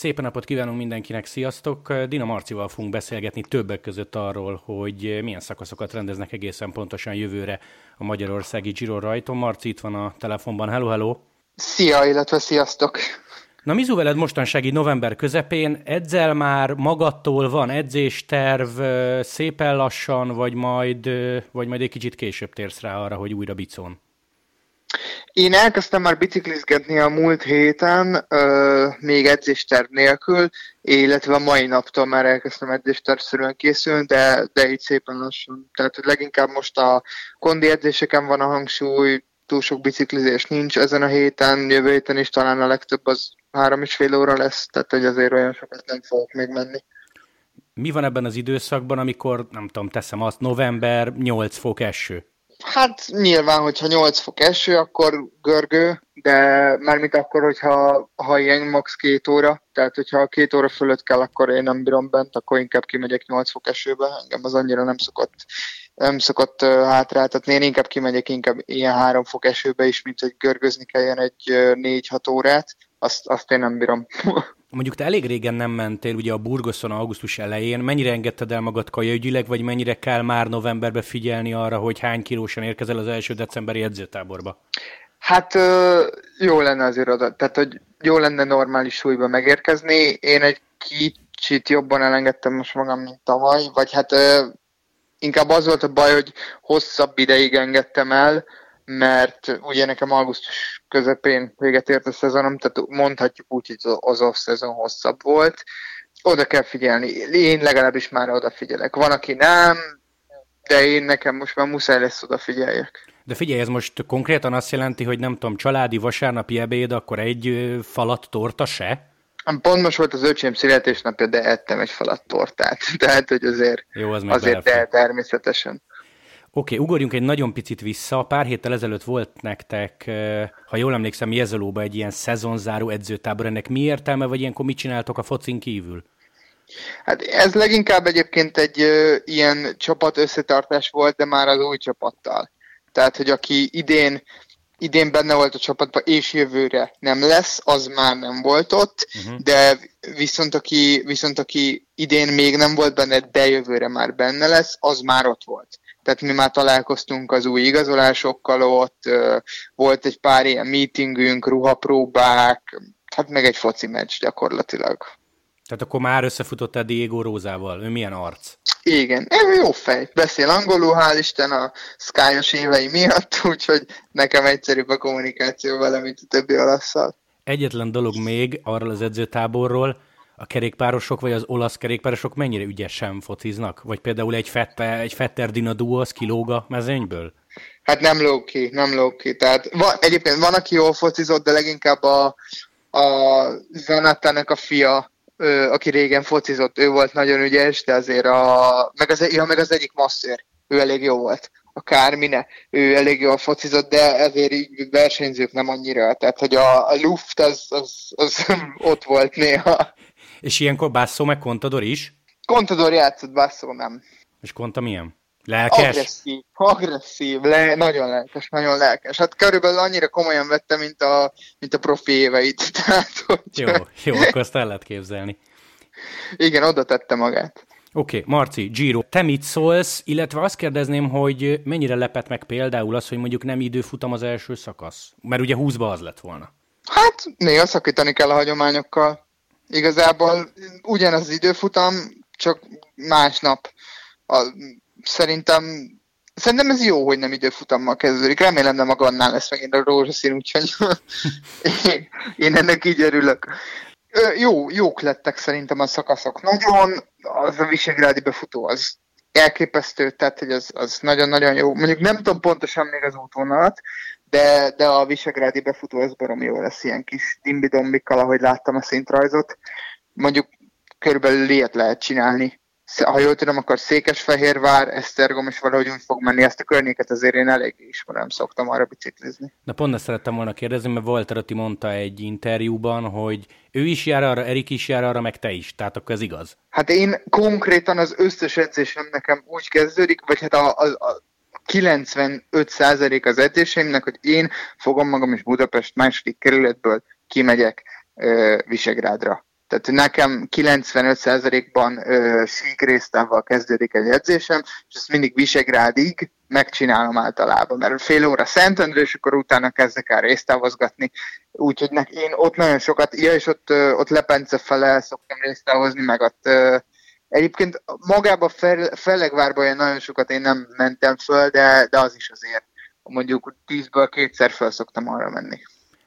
Szépen napot kívánunk mindenkinek, sziasztok! Dina Marcival fogunk beszélgetni többek között arról, hogy milyen szakaszokat rendeznek egészen pontosan jövőre a Magyarországi Giro rajton. Marci itt van a telefonban. Hello, hello! Szia, illetve sziasztok! Na Mizu veled mostansági november közepén, edzel már, magadtól van edzésterv, szépen lassan, vagy majd, vagy majd egy kicsit később térsz rá arra, hogy újra bicón? Én elkezdtem már biciklizgetni a múlt héten, euh, még edzésterv nélkül, illetve a mai naptól már elkezdtem edzéstervszerűen készülni, de, de így szépen lassan. Tehát leginkább most a kondi edzéseken van a hangsúly, túl sok biciklizés nincs ezen a héten, jövő héten is talán a legtöbb az három és fél óra lesz, tehát hogy azért olyan sokat nem fogok még menni. Mi van ebben az időszakban, amikor, nem tudom, teszem azt, november 8 fok eső? Hát nyilván, hogyha 8 fok eső, akkor görgő, de mármint akkor, hogyha ha ilyen max. két óra, tehát hogyha két óra fölött kell, akkor én nem bírom bent, akkor inkább kimegyek 8 fok esőbe, engem az annyira nem szokott nem szokott hátráltatni, én inkább kimegyek inkább ilyen három fok esőbe is, mint hogy görgözni kelljen egy négy-hat órát, azt, azt én nem bírom. Mondjuk te elég régen nem mentél, ugye a Burgoszon augusztus elején, mennyire engedted el magad kajaügyileg, vagy mennyire kell már novemberbe figyelni arra, hogy hány kilósan érkezel az első decemberi edzőtáborba? Hát jó lenne azért oda, tehát hogy jó lenne normális súlyba megérkezni. Én egy kicsit jobban elengedtem most magam, mint tavaly, vagy hát inkább az volt a baj, hogy hosszabb ideig engedtem el, mert ugye nekem augusztus közepén véget ért a szezonom, tehát mondhatjuk úgy, hogy az off-szezon hosszabb volt. Oda kell figyelni. Én legalábbis már odafigyelek. Van, aki nem, de én nekem most már muszáj lesz odafigyeljek. De figyelj, ez most konkrétan azt jelenti, hogy nem tudom, családi vasárnapi ebéd, akkor egy falat torta se? Pont most volt az öcsém születésnapja, de ettem egy falat tortát. Tehát, hogy azért, Jó, az azért de, természetesen. Oké, okay, ugorjunk egy nagyon picit vissza. Pár héttel ezelőtt volt nektek, ha jól emlékszem, Jezolóba egy ilyen szezonzáró edzőtábor. Ennek mi értelme, vagy ilyenkor mit csináltok a focin kívül? Hát ez leginkább egyébként egy ö, ilyen csapat összetartás volt, de már az új csapattal. Tehát, hogy aki idén idén benne volt a csapatban, és jövőre nem lesz, az már nem volt ott, uh-huh. de viszont aki, viszont aki idén még nem volt benne, de jövőre már benne lesz, az már ott volt. Tehát mi már találkoztunk az új igazolásokkal ott, volt egy pár ilyen meetingünk, ruhapróbák, hát meg egy foci meccs gyakorlatilag. Tehát akkor már összefutottál Diego Rózával, ő milyen arc? Igen, ő jó fej. Beszél angolul, hál' Isten a sky évei miatt, úgyhogy nekem egyszerűbb a kommunikáció vele, mint a többi olaszszal. Egyetlen dolog még arról az edzőtáborról, a kerékpárosok vagy az olasz kerékpárosok mennyire ügyesen fociznak? Vagy például egy, fette, egy Fetter Dina Duo az kilóg a mezőnyből? Hát nem lóg ki, nem lóg ki. Tehát van, egyébként van, aki jól focizott, de leginkább a, a Zanatának a fia aki régen focizott, ő volt nagyon ügyes, de azért a, meg az, ja, meg az egyik masszér, ő elég jó volt. A Kármine, ő elég jól focizott, de ezért így versenyzők nem annyira. Tehát, hogy a, a Luft az, az, az ott volt néha. És ilyenkor Basso meg Contador is? Contador játszott, Basso nem. És Conta milyen? Lelkes? Agresszív, agresszív, le, nagyon lelkes, nagyon lelkes. Hát körülbelül annyira komolyan vette, mint a, mint a profi éveit. Tehát, hogy... Jó, jó, akkor azt el lehet képzelni. Igen, oda tette magát. Oké, okay, Marci, Giro, te mit szólsz, illetve azt kérdezném, hogy mennyire lepett meg például az, hogy mondjuk nem időfutam az első szakasz? Mert ugye 20-ba az lett volna. Hát néha szakítani kell a hagyományokkal. Igazából ugyanaz az időfutam, csak másnap. A, szerintem Szerintem ez jó, hogy nem időfutammal kezdődik. Remélem nem a Gannál lesz megint a rózsaszín, úgyhogy én, én ennek így örülök. Jó, jók lettek szerintem a szakaszok. Nagyon, az a Visegrádi befutó az elképesztő, tehát hogy az, az nagyon-nagyon jó. Mondjuk nem tudom pontosan még az útvonalat, de, de a Visegrádi befutó az barom jó lesz, ilyen kis dimbidombikkal, ahogy láttam a szintrajzot. Mondjuk körülbelül ilyet lehet csinálni ha jól tudom, akkor Székesfehérvár, Esztergom, és valahogy úgy fog menni ezt a környéket, azért én elég ismerem, szoktam arra biciklizni. Na pont ezt szerettem volna kérdezni, mert Walter Atti mondta egy interjúban, hogy ő is jár arra, Erik is jár arra, meg te is, tehát akkor ez igaz? Hát én konkrétan az összes edzésem nekem úgy kezdődik, vagy hát a, a, a 95% az edzéseimnek, hogy én fogom magam is Budapest második kerületből kimegyek uh, Visegrádra Tehát nekem 95%-ban síkrésztával kezdődik egy edzésem, és ezt mindig Visegrádig megcsinálom általában, mert fél óra Szentendre, és akkor utána kezdek el résztávozgatni. Úgyhogy én ott nagyon sokat, ja, és ott, ott lepence fele szoktam résztávozni, meg ott Egyébként magába fel, Fellegvárba nagyon sokat én nem mentem föl, de, de az is azért. Mondjuk tízből kétszer föl szoktam arra menni.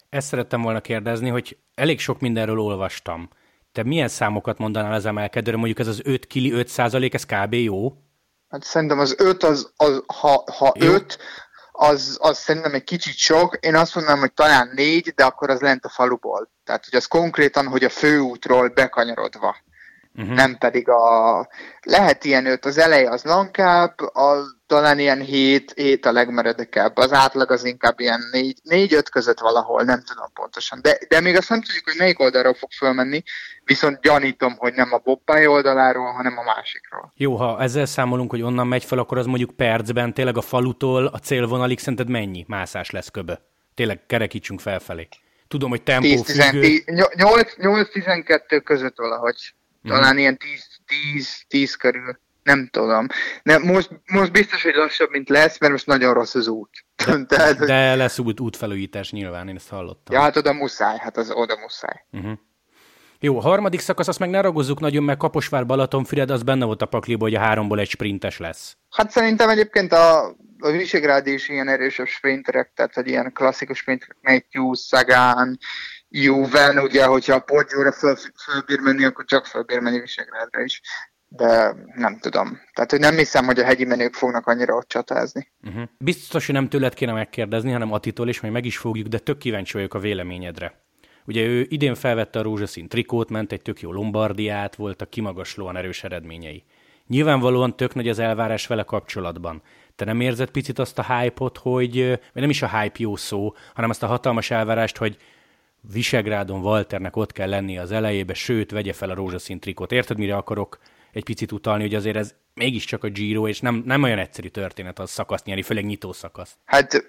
Ezt szerettem volna kérdezni, hogy elég sok mindenről olvastam. Te milyen számokat mondanál az emelkedőre? Mondjuk ez az 5 kili 5 százalék, ez kb. jó? Hát szerintem az 5, az, az, ha, ha 5, az, az szerintem egy kicsit sok. Én azt mondanám, hogy talán 4, de akkor az lent a faluból. Tehát, hogy az konkrétan, hogy a főútról bekanyarodva uh-huh. nem pedig a... Lehet ilyen öt, az eleje az lankább, a, talán ilyen hét, hét a legmeredekebb, az átlag az inkább ilyen négy, négy-öt között valahol, nem tudom pontosan. De, de még azt nem tudjuk, hogy melyik oldalról fog fölmenni, viszont gyanítom, hogy nem a bobbáj oldaláról, hanem a másikról. Jó, ha ezzel számolunk, hogy onnan megy fel, akkor az mondjuk percben tényleg a falutól a célvonalig szerinted mennyi mászás lesz köbö? Tényleg kerekítsünk felfelé. Tudom, hogy tempó 10, függő. 8-12 között valahogy. Talán mm. ilyen 10-10 körül. Nem tudom. Nem, most, most biztos, hogy lassabb, mint lesz, mert most nagyon rossz az út. De, Tehát, de lesz út, útfelújítás nyilván, én ezt hallottam. Ja, hát oda muszáj, hát az oda muszáj. Uh-huh. Jó, a harmadik szakasz, azt meg ne ragozzuk nagyon, meg Kaposvár Balatonfüred, az benne volt a pakliba, hogy a háromból egy sprintes lesz. Hát szerintem egyébként a, a Visegrád is ilyen erősebb sprinterek, tehát hogy ilyen klasszikus sprinterek, Matthew, Sagan, Juven, ugye, hogyha a Poggiora föl, fölbír menni, akkor csak fölbír menni Visegrádra is. De nem tudom. Tehát, hogy nem hiszem, hogy a hegyi menők fognak annyira ott csatázni. Uh-huh. Biztos, hogy nem tőled kéne megkérdezni, hanem Atitól is, majd meg is fogjuk, de tök kíváncsi vagyok a véleményedre. Ugye ő idén felvette a rózsaszín trikót, ment egy tök jó Lombardiát, voltak kimagaslóan erős eredményei. Nyilvánvalóan tök nagy az elvárás vele kapcsolatban. Te nem érzed picit azt a hype-ot, hogy, vagy nem is a hype jó szó, hanem azt a hatalmas elvárást, hogy Visegrádon Walternek ott kell lennie az elejébe, sőt, vegye fel a rózsaszín trikot. Érted, mire akarok egy picit utalni, hogy azért ez mégiscsak a Giro, és nem, nem olyan egyszerű történet az szakaszt nyerni, főleg nyitó szakasz. Hát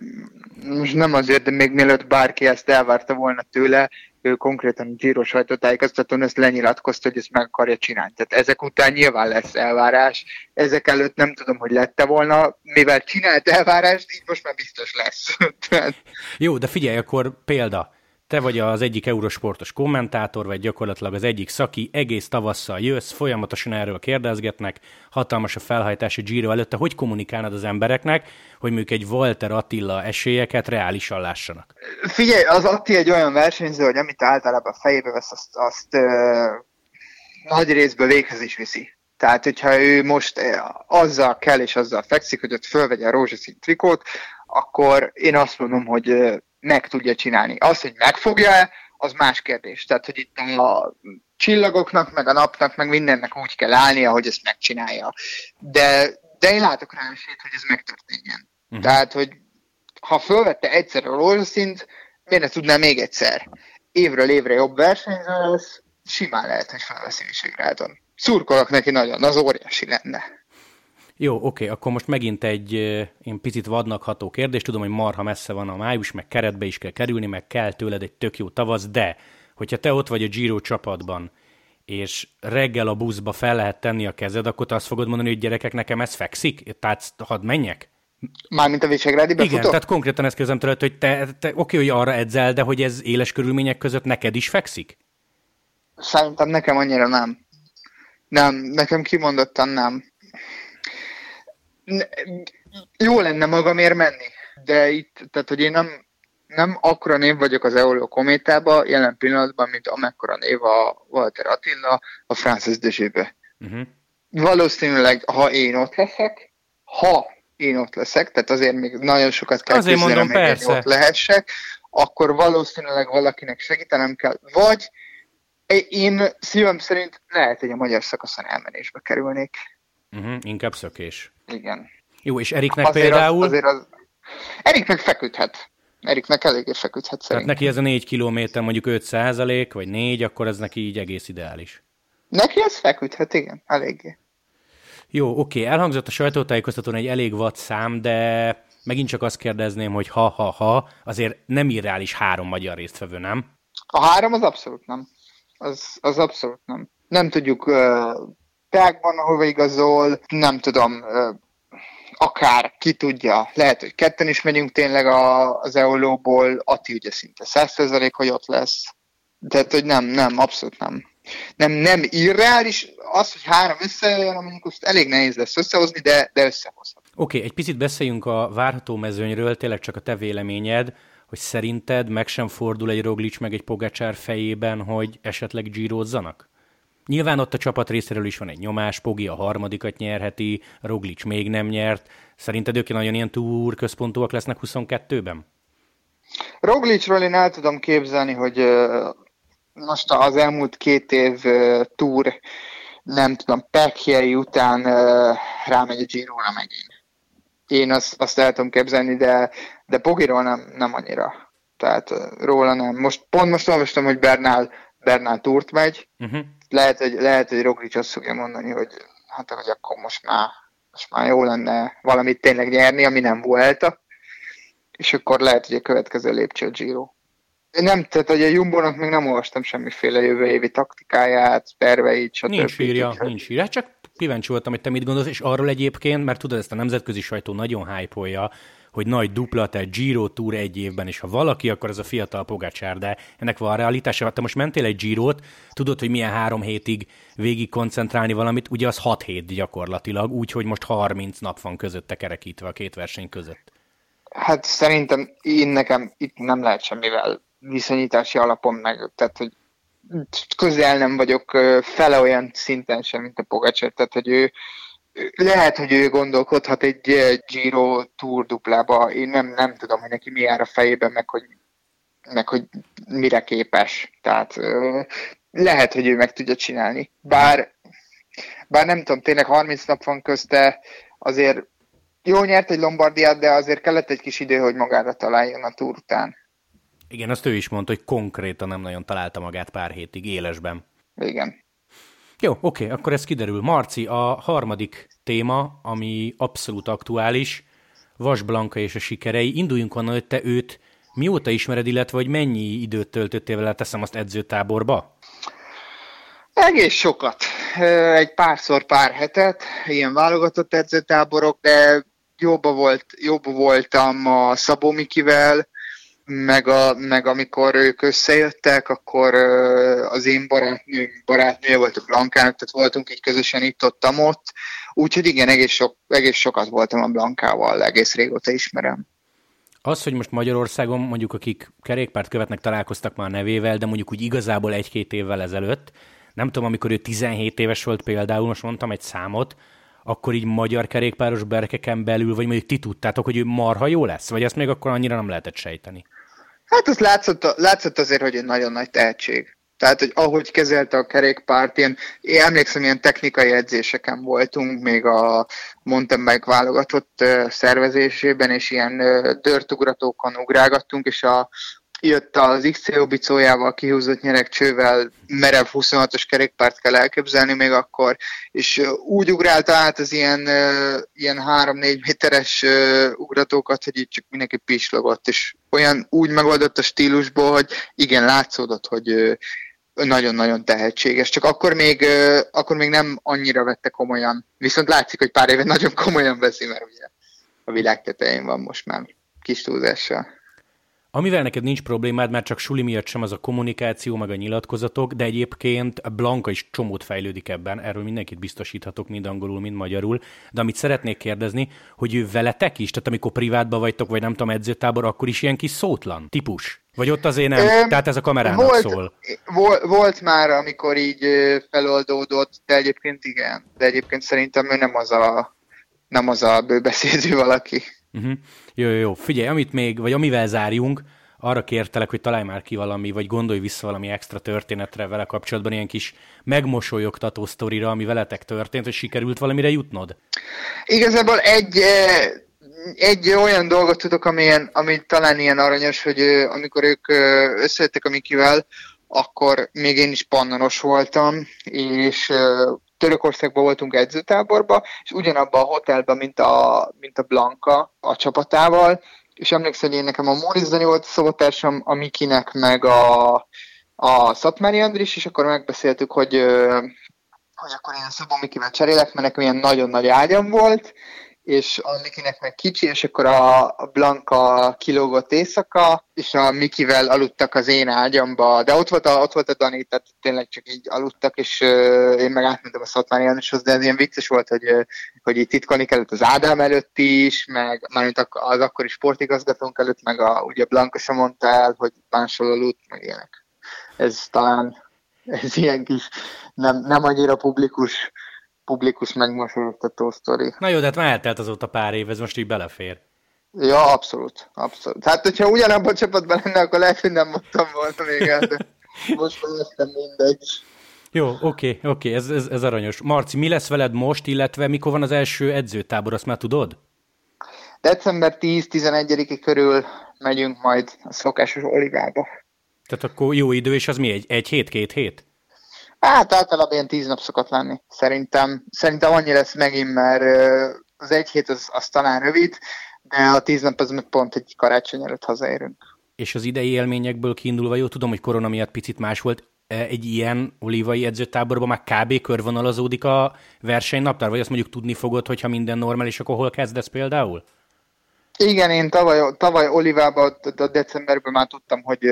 most nem azért, de még mielőtt bárki ezt elvárta volna tőle, ő konkrétan a Giro sajtótájékoztatón ezt lenyilatkozta, hogy ezt meg akarja csinálni. Tehát ezek után nyilván lesz elvárás. Ezek előtt nem tudom, hogy lette volna, mivel csinált elvárást, így most már biztos lesz. Jó, de figyelj, akkor példa te vagy az egyik eurosportos kommentátor, vagy gyakorlatilag az egyik szaki, egész tavasszal jössz, folyamatosan erről kérdezgetnek, hatalmas a felhajtási Giro előtte. Hogy kommunikálnod az embereknek, hogy mondjuk egy Walter Attila esélyeket reálisan lássanak? Figyelj, az Atti egy olyan versenyző, hogy amit általában a fejébe vesz, azt, azt ö, nagy részből véghez is viszi. Tehát, hogyha ő most azzal kell és azzal fekszik, hogy ott fölvegye a rózsaszín trikót, akkor én azt mondom, hogy meg tudja csinálni. Az, hogy megfogja-e, az más kérdés. Tehát, hogy itt a csillagoknak, meg a napnak, meg mindennek úgy kell állnia, hogy ezt megcsinálja. De, de én látok rá esélyt, hogy ez megtörténjen. Uh-huh. Tehát, hogy ha fölvette egyszer a rózsaszint, miért ne tudná még egyszer? Évről évre jobb versenyző lesz, simán lehet, hogy felveszi Visegrádon. Szurkolok neki nagyon, az óriási lenne. Jó, oké, akkor most megint egy én picit vadnak ható kérdés. Tudom, hogy marha messze van a május, meg keretbe is kell kerülni, meg kell tőled egy tök jó tavasz, de hogyha te ott vagy a Giro csapatban, és reggel a buszba fel lehet tenni a kezed, akkor te azt fogod mondani, hogy gyerekek, nekem ez fekszik, tehát hadd menjek? Mármint a Visegrádi befutó? Igen, tehát konkrétan ezt kérdezem tőled, hogy te, te oké, hogy arra edzel, de hogy ez éles körülmények között neked is fekszik? Szerintem nekem annyira nem. Nem, nekem kimondottan nem jó lenne magamért menni, de itt, tehát hogy én nem, nem akkora név vagyok az Eolio kométába jelen pillanatban, mint amekkora név a Walter Attila a Francis de uh-huh. Valószínűleg, ha én ott leszek, ha én ott leszek, tehát azért még nagyon sokat kell azért küzdenem, mondom, hogy ott lehessek, akkor valószínűleg valakinek segítenem kell, vagy én szívem szerint lehet, hogy a magyar szakaszon elmenésbe kerülnék. Uh-huh, inkább szökés. Igen. Jó, és Eriknek azért például? Az, azért az... Eriknek feküdhet. Eriknek eléggé feküdhet szerintem. Tehát neki ez a 4 kilométer mondjuk 5 százalék, vagy 4, akkor ez neki így egész ideális. Neki ez feküdhet, igen, eléggé. Jó, oké, elhangzott a sajtótájékoztatón egy elég vad szám, de megint csak azt kérdezném, hogy ha-ha-ha, azért nem irreális három magyar résztvevő, nem? A három az abszolút nem. Az, az abszolút nem. Nem tudjuk uh, tágban, ahova igazol, nem tudom, akár ki tudja, lehet, hogy ketten is megyünk tényleg a, az Eolóból, Ati ugye szinte 100% hogy ott lesz. Tehát, hogy nem, nem, abszolút nem. Nem, nem irreális, az, hogy három összejön, mondjuk azt elég nehéz lesz összehozni, de, de összehozhat. Oké, okay, egy picit beszéljünk a várható mezőnyről, tényleg csak a te véleményed, hogy szerinted meg sem fordul egy Roglic meg egy Pogacsár fejében, hogy esetleg gyírózzanak? Nyilván ott a csapat részéről is van egy nyomás, Pogi a harmadikat nyerheti, Roglic még nem nyert. Szerinted ők nagyon ilyen túr központúak lesznek 22-ben? Roglicról én el tudom képzelni, hogy most az elmúlt két év túr, nem tudom, Pekjei után rámegy a Giro-ra megint. Én azt, azt el tudom képzelni, de, de Pogiról nem, nem annyira. Tehát róla nem. Most, pont most olvastam, hogy Bernál, Bernál túrt megy, uh-huh lehet, hogy, lehet, hogy Roglic azt fogja mondani, hogy hát hogy akkor most már, most már jó lenne valamit tényleg nyerni, ami nem volt, és akkor lehet, hogy a következő lépcső a Giro. Nem, tehát hogy a Jumbo-nak még nem olvastam semmiféle jövő évi taktikáját, terveit, stb. Nincs írja, nincs írja. Csak kíváncsi voltam, hogy te mit gondolsz, és arról egyébként, mert tudod, ezt a nemzetközi sajtó nagyon hype hogy nagy dupla, tehát Giro Tour egy évben, és ha valaki, akkor ez a fiatal Pogacsár, de ennek van a realitása. Te most mentél egy Girot, tudod, hogy milyen három hétig végig koncentrálni valamit, ugye az hat hét gyakorlatilag, úgyhogy most 30 nap van közötte kerekítve a két verseny között. Hát szerintem én nekem itt nem lehet semmivel viszonyítási alapon meg, tehát hogy közel nem vagyok fele olyan szinten sem, mint a Pogacsár, tehát hogy ő lehet, hogy ő gondolkodhat egy eh, Giro Tour duplába. Én nem, nem tudom, hogy neki mi jár a fejében, meg hogy, meg hogy mire képes. Tehát lehet, hogy ő meg tudja csinálni. Bár, bár nem tudom, tényleg 30 nap van közte, azért jó nyert egy Lombardiát, de azért kellett egy kis idő, hogy magára találjon a túr után. Igen, azt ő is mondta, hogy konkrétan nem nagyon találta magát pár hétig élesben. Igen. Jó, oké, akkor ez kiderül. Marci, a harmadik téma, ami abszolút aktuális, Vas Blanka és a sikerei. Induljunk onnan, hogy te őt mióta ismered, illetve hogy mennyi időt töltöttél vele, teszem azt edzőtáborba? Egész sokat. Egy párszor pár hetet, ilyen válogatott edzőtáborok, de jobba, volt, jobba voltam a Szabó Mikivel, meg, a, meg amikor ők összejöttek, akkor az én barátnő, barátnője volt a Blankának, tehát voltunk így közösen itt ott, ott. Úgyhogy igen, egész, sok, egész sokat voltam a Blankával, egész régóta ismerem. Az, hogy most Magyarországon mondjuk akik kerékpárt követnek, találkoztak már nevével, de mondjuk úgy igazából egy-két évvel ezelőtt, nem tudom, amikor ő 17 éves volt például, most mondtam egy számot, akkor így magyar kerékpáros berkeken belül, vagy mondjuk ti tudtátok, hogy ő marha jó lesz? Vagy ezt még akkor annyira nem lehetett sejteni? Hát az látszott, látszott azért, hogy egy nagyon nagy tehetség. Tehát, hogy ahogy kezelte a kerékpárt, ilyen, én emlékszem, ilyen technikai edzéseken voltunk, még a mountain válogatott szervezésében, és ilyen dörtugratókon ugrálgattunk, és a, jött az XCO bicójával, kihúzott nyerekcsővel, merev 26-os kerékpárt kell elképzelni még akkor, és úgy ugrálta át az ilyen, ilyen 3-4 méteres ugratókat, hogy itt csak mindenki pislogott, és olyan úgy megoldott a stílusból, hogy igen, látszódott, hogy nagyon-nagyon tehetséges, csak akkor még, akkor még nem annyira vette komolyan. Viszont látszik, hogy pár éve nagyon komolyan veszi, mert ugye a világ tetején van most már kis túlzással. Amivel neked nincs problémád, mert csak suli miatt sem az a kommunikáció, meg a nyilatkozatok, de egyébként a Blanka is csomót fejlődik ebben, erről mindenkit biztosíthatok, mind angolul, mind magyarul. De amit szeretnék kérdezni, hogy ő veletek is, tehát amikor privátban vagytok, vagy nem tudom, edzőtábor, akkor is ilyen kis szótlan típus? Vagy ott azért nem? Ö, Tehát ez a kamerának volt, szól. Volt, volt már, amikor így feloldódott, de egyébként igen. De egyébként szerintem ő nem az a, nem az a bőbeszédű valaki. Uh-huh. Jó, jó, jó. Figyelj, amit még, vagy amivel zárjunk, arra kértelek, hogy találj már ki valami, vagy gondolj vissza valami extra történetre vele kapcsolatban, ilyen kis megmosolyogtató sztorira, ami veletek történt, hogy sikerült valamire jutnod? Igazából egy, eh, egy olyan dolgot tudok, amilyen, ami talán ilyen aranyos, hogy eh, amikor ők eh, összejöttek a Mikivel, akkor még én is pannonos voltam, és Törökországban voltunk edzőtáborba, és ugyanabban a hotelben, mint a, mint a Blanka a csapatával, és emlékszem, hogy én nekem a Móricz Dani volt a szobatársam, a Mikinek meg a a Szatmári Andris, és akkor megbeszéltük, hogy, hogy akkor én a Szabó Mikivel cserélek, mert nekem ilyen nagyon nagy ágyam volt, és a Mikinek meg kicsi, és akkor a Blanka kilógott éjszaka, és a Mikivel aludtak az én ágyamba, de ott volt a, ott volt a Dani, tehát tényleg csak így aludtak, és uh, én meg átmentem a Szatmári Jánoshoz, de ez ilyen vicces volt, hogy, hogy itt titkolni kellett az Ádám előtt is, meg mármint az akkori sportigazgatónk előtt, meg a, ugye Blanka sem mondta el, hogy máshol aludt, meg ilyenek. Ez talán ez ilyen kis nem, nem annyira publikus publikus megmosolyogtató sztori. Na jó, de hát már eltelt azóta pár év, ez most így belefér. Ja, abszolút, abszolút. Hát, hogyha ugyanabban a csapatban lenne, akkor lehet, hogy nem mondtam volna még el, de most már mindegy. Jó, oké, okay, oké, okay, ez, ez, ez aranyos. Marci, mi lesz veled most, illetve mikor van az első edzőtábor, azt már tudod? December 10-11 körül megyünk majd a szokásos olivába. Tehát akkor jó idő, és az mi, egy, egy hét, két hét? Hát általában ilyen tíz nap szokott lenni. Szerintem, szerintem annyi lesz megint, mert az egy hét az, az talán rövid, de a tíz nap az meg pont egy karácsony előtt hazaérünk. És az idei élményekből kiindulva, jó, tudom, hogy korona miatt picit más volt, e, egy ilyen olívai edzőtáborban már kb. körvonalazódik a versenynaptár, vagy azt mondjuk tudni fogod, hogyha minden normális, akkor hol kezdesz például? Igen, én tavaly, tavaly Olivában, a decemberben már tudtam, hogy,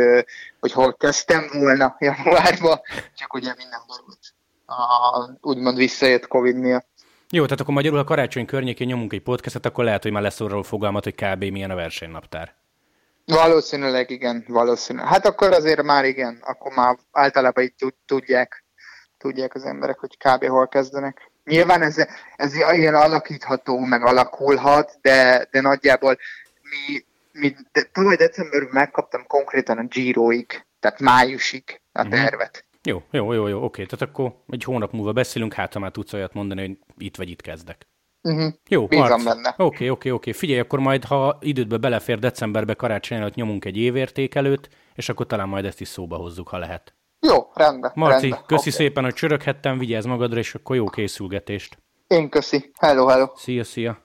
hogy hol kezdtem volna januárban, csak ugye minden borult. úgymond visszajött Covid miatt. Jó, tehát akkor magyarul a karácsony környékén nyomunk egy podcastet, akkor lehet, hogy már lesz arról fogalmat, hogy kb. milyen a versenynaptár. Valószínűleg igen, valószínűleg. Hát akkor azért már igen, akkor már általában így tudják, tudják az emberek, hogy kb. hol kezdenek. Nyilván ez, ez ilyen alakítható, meg alakulhat, de, de nagyjából mi, mi de, tavaly decemberben megkaptam konkrétan a Giroig, tehát májusig a mhm. tervet. Jó, jó, jó, jó, oké, tehát akkor egy hónap múlva beszélünk, hát ha már tudsz olyat mondani, hogy itt vagy itt kezdek. Uh-huh. Jó, Bízom benne. Oké, oké, oké. Figyelj, akkor majd, ha idődbe belefér decemberbe, karácsony előtt nyomunk egy évértékelőt, és akkor talán majd ezt is szóba hozzuk, ha lehet. Jó, rendben. Marci, rendben. köszi okay. szépen, hogy csöröghettem, vigyázz magadra, és akkor jó készülgetést. Én köszi. Hello, hello. Szia, szia.